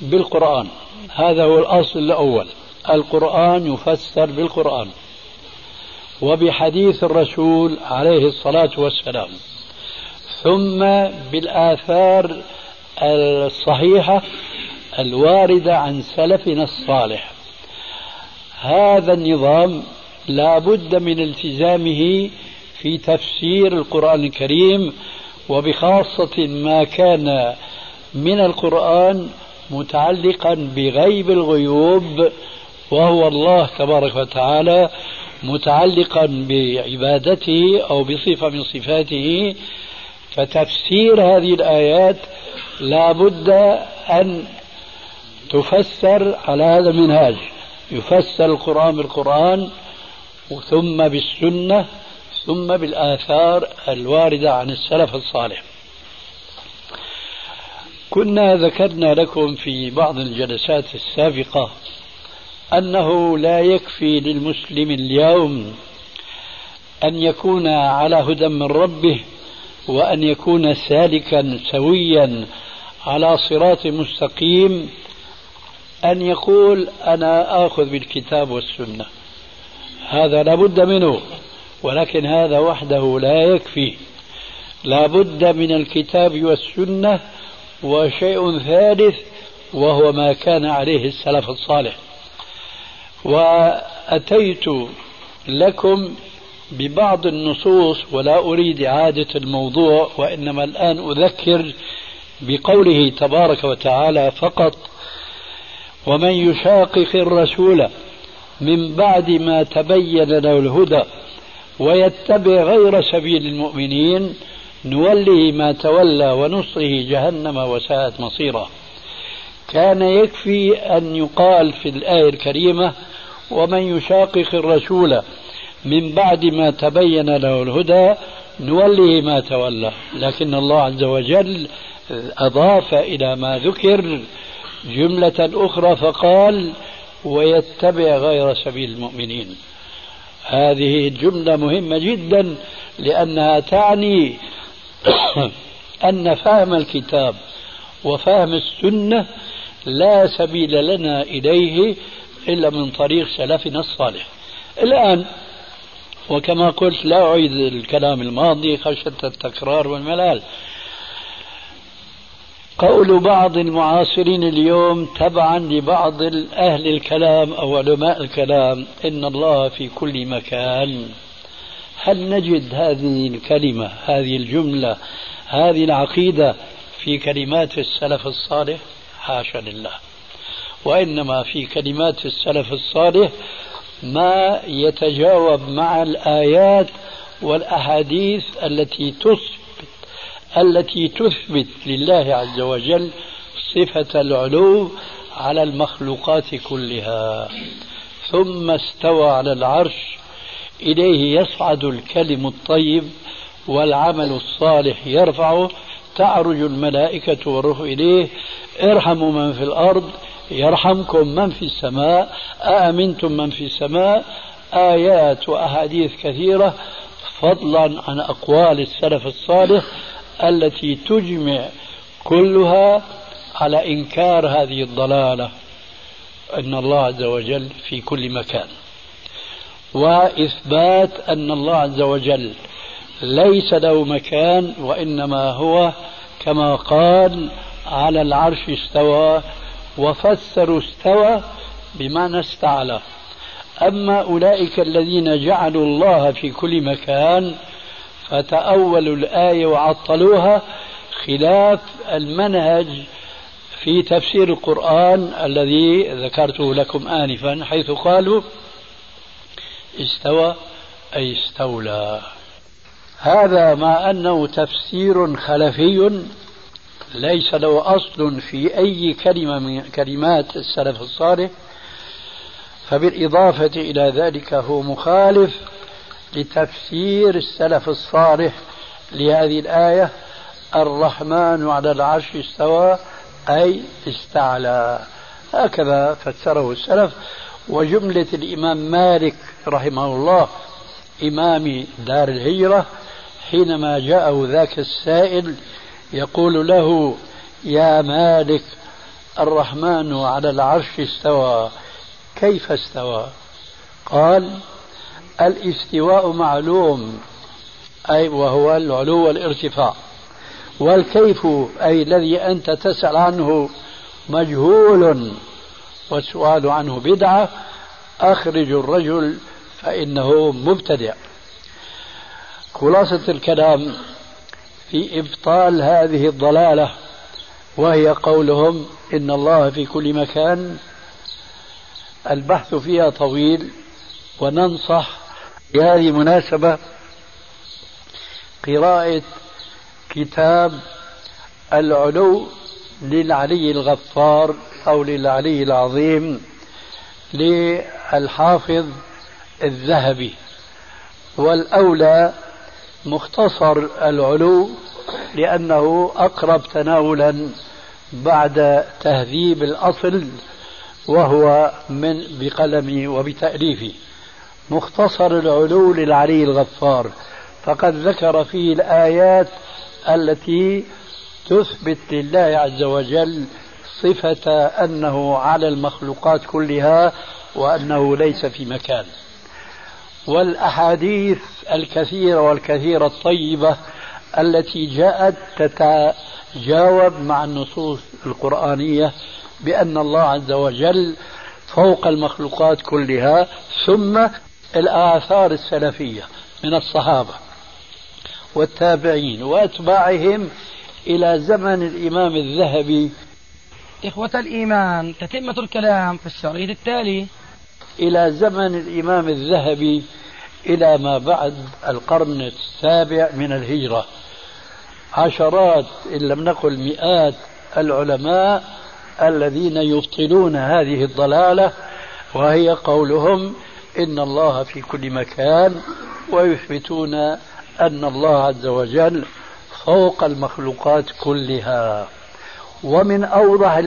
[SPEAKER 3] بالقرآن. هذا هو الأصل الأول. القرآن يفسر بالقرآن. وبحديث الرسول عليه الصلاة والسلام. ثم بالآثار الصحيحة الواردة عن سلفنا الصالح. هذا النظام لا بد من التزامه في تفسير القرآن الكريم وبخاصة ما كان من القرآن متعلقا بغيب الغيوب وهو الله تبارك وتعالى متعلقا بعبادته أو بصفة من صفاته. فتفسير هذه الآيات لا بد أن تفسر على هذا المنهاج. يفسر القرآن بالقرآن ثم بالسنة ثم بالآثار الواردة عن السلف الصالح. كنا ذكرنا لكم في بعض الجلسات السابقة أنه لا يكفي للمسلم اليوم أن يكون على هدى من ربه وأن يكون سالكا سويا على صراط مستقيم أن يقول أنا آخذ بالكتاب والسنة. هذا لابد منه. ولكن هذا وحده لا يكفي. لابد من الكتاب والسنة وشيء ثالث وهو ما كان عليه السلف الصالح. وأتيت لكم ببعض النصوص ولا أريد إعادة الموضوع وإنما الآن أذكر بقوله تبارك وتعالى فقط ومن يشاقق الرسول من بعد ما تبين له الهدى ويتبع غير سبيل المؤمنين نوله ما تولى ونصره جهنم وساءت مصيرا. كان يكفي أن يقال في الآية الكريمة ومن يشاقق الرسول من بعد ما تبين له الهدى نوله ما تولى. لكن الله عز وجل أضاف إلى ما ذكر جملة أخرى فقال ويتبع غير سبيل المؤمنين. هذه الجملة مهمة جدا لأنها تعني أن فهم الكتاب وفهم السنة لا سبيل لنا إليه إلا من طريق سلفنا الصالح. الآن وكما قلت لا أعيد الكلام الماضي خشية التكرار والملال. قول بعض المعاصرين اليوم تبعا لبعض أهل الكلام أو علماء الكلام إن الله في كل مكان. هل نجد هذه الكلمة هذه الجملة هذه العقيدة في كلمات السلف الصالح؟ حاشا لله. وإنما في كلمات السلف الصالح ما يتجاوب مع الآيات والأحاديث التي تثبت التي تثبت لله عز وجل صفة العلو على المخلوقات كلها. ثم استوى على العرش إليه يصعد الكلم الطيب والعمل الصالح يرفعه تعرج الملائكة والروح إليه ارحموا من في الأرض يرحمكم من في السماء أأمنتم من في السماء آيات وأحاديث كثيرة فضلا عن أقوال السلف الصالح التي تجمع كلها على إنكار هذه الضلالة. أن الله عز وجل في كل مكان. وإثبات أن الله عز وجل ليس له مكان وإنما هو كما قال على العرش استوى وفسروا استوى بمعنى استعلى. أما أولئك الذين جعلوا الله في كل مكان فتأولوا الآية وعطلوها خلاف المنهج في تفسير القرآن الذي ذكرته لكم آنفا حيث قالوا استوى أي استولى. هذا مع أنه تفسير خلفي ليس له أصل في أي كلمة من كلمات السلف الصالح فبالإضافة إلى ذلك هو مخالف لتفسير السلف الصالح لهذه الآية الرحمن على العرش استوى أي استعلى. هكذا فسره السلف. وجملة الإمام مالك رحمه الله إمام دار الهجرة حينما جاءه ذاك السائل يقول له يا مالك الرحمن على العرش استوى كيف استوى؟ قال الاستواء معلوم أي وهو العلو والارتفاع. والكيف أي الذي أنت تسأل عنه مجهول والسؤال عنه بدعة أخرج الرجل فإنه مبتدع. خلاصة الكلام في إبطال هذه الضلالة وهي قولهم إن الله في كل مكان البحث فيها طويل وننصح بهذه المناسبة قراءة كتاب العلو للعلي الغفار أو للعلي العظيم للحافظ الذهبي والأولى مختصر العلو لأنه أقرب تناولا بعد تهذيب الأصل وهو من بقلمي وبتأليفي. مختصر العلو للعلي الغفار. فقد ذكر فيه الآيات التي تثبت لله عز وجل صفة أنه على المخلوقات كلها وأنه ليس في مكان. والأحاديث الكثيرة والكثيرة الطيبة التي جاءت تتجاوب مع النصوص القرآنية بأن الله عز وجل فوق المخلوقات كلها ثم الآثار السلفية من الصحابة والتابعين وأتباعهم إلى زمن الإمام الذهبي.
[SPEAKER 1] إخوة الإيمان تتمة الكلام في الشريط التالي.
[SPEAKER 3] إلى زمن الإمام الذهبي إلى ما بعد القرن السابع من الهجرة. عشرات إن لم نقل مئات العلماء الذين يبطلون هذه الضلالة وهي قولهم إن الله في كل مكان ويثبتون أن الله عز وجل فوق المخلوقات كلها. ومن أوضح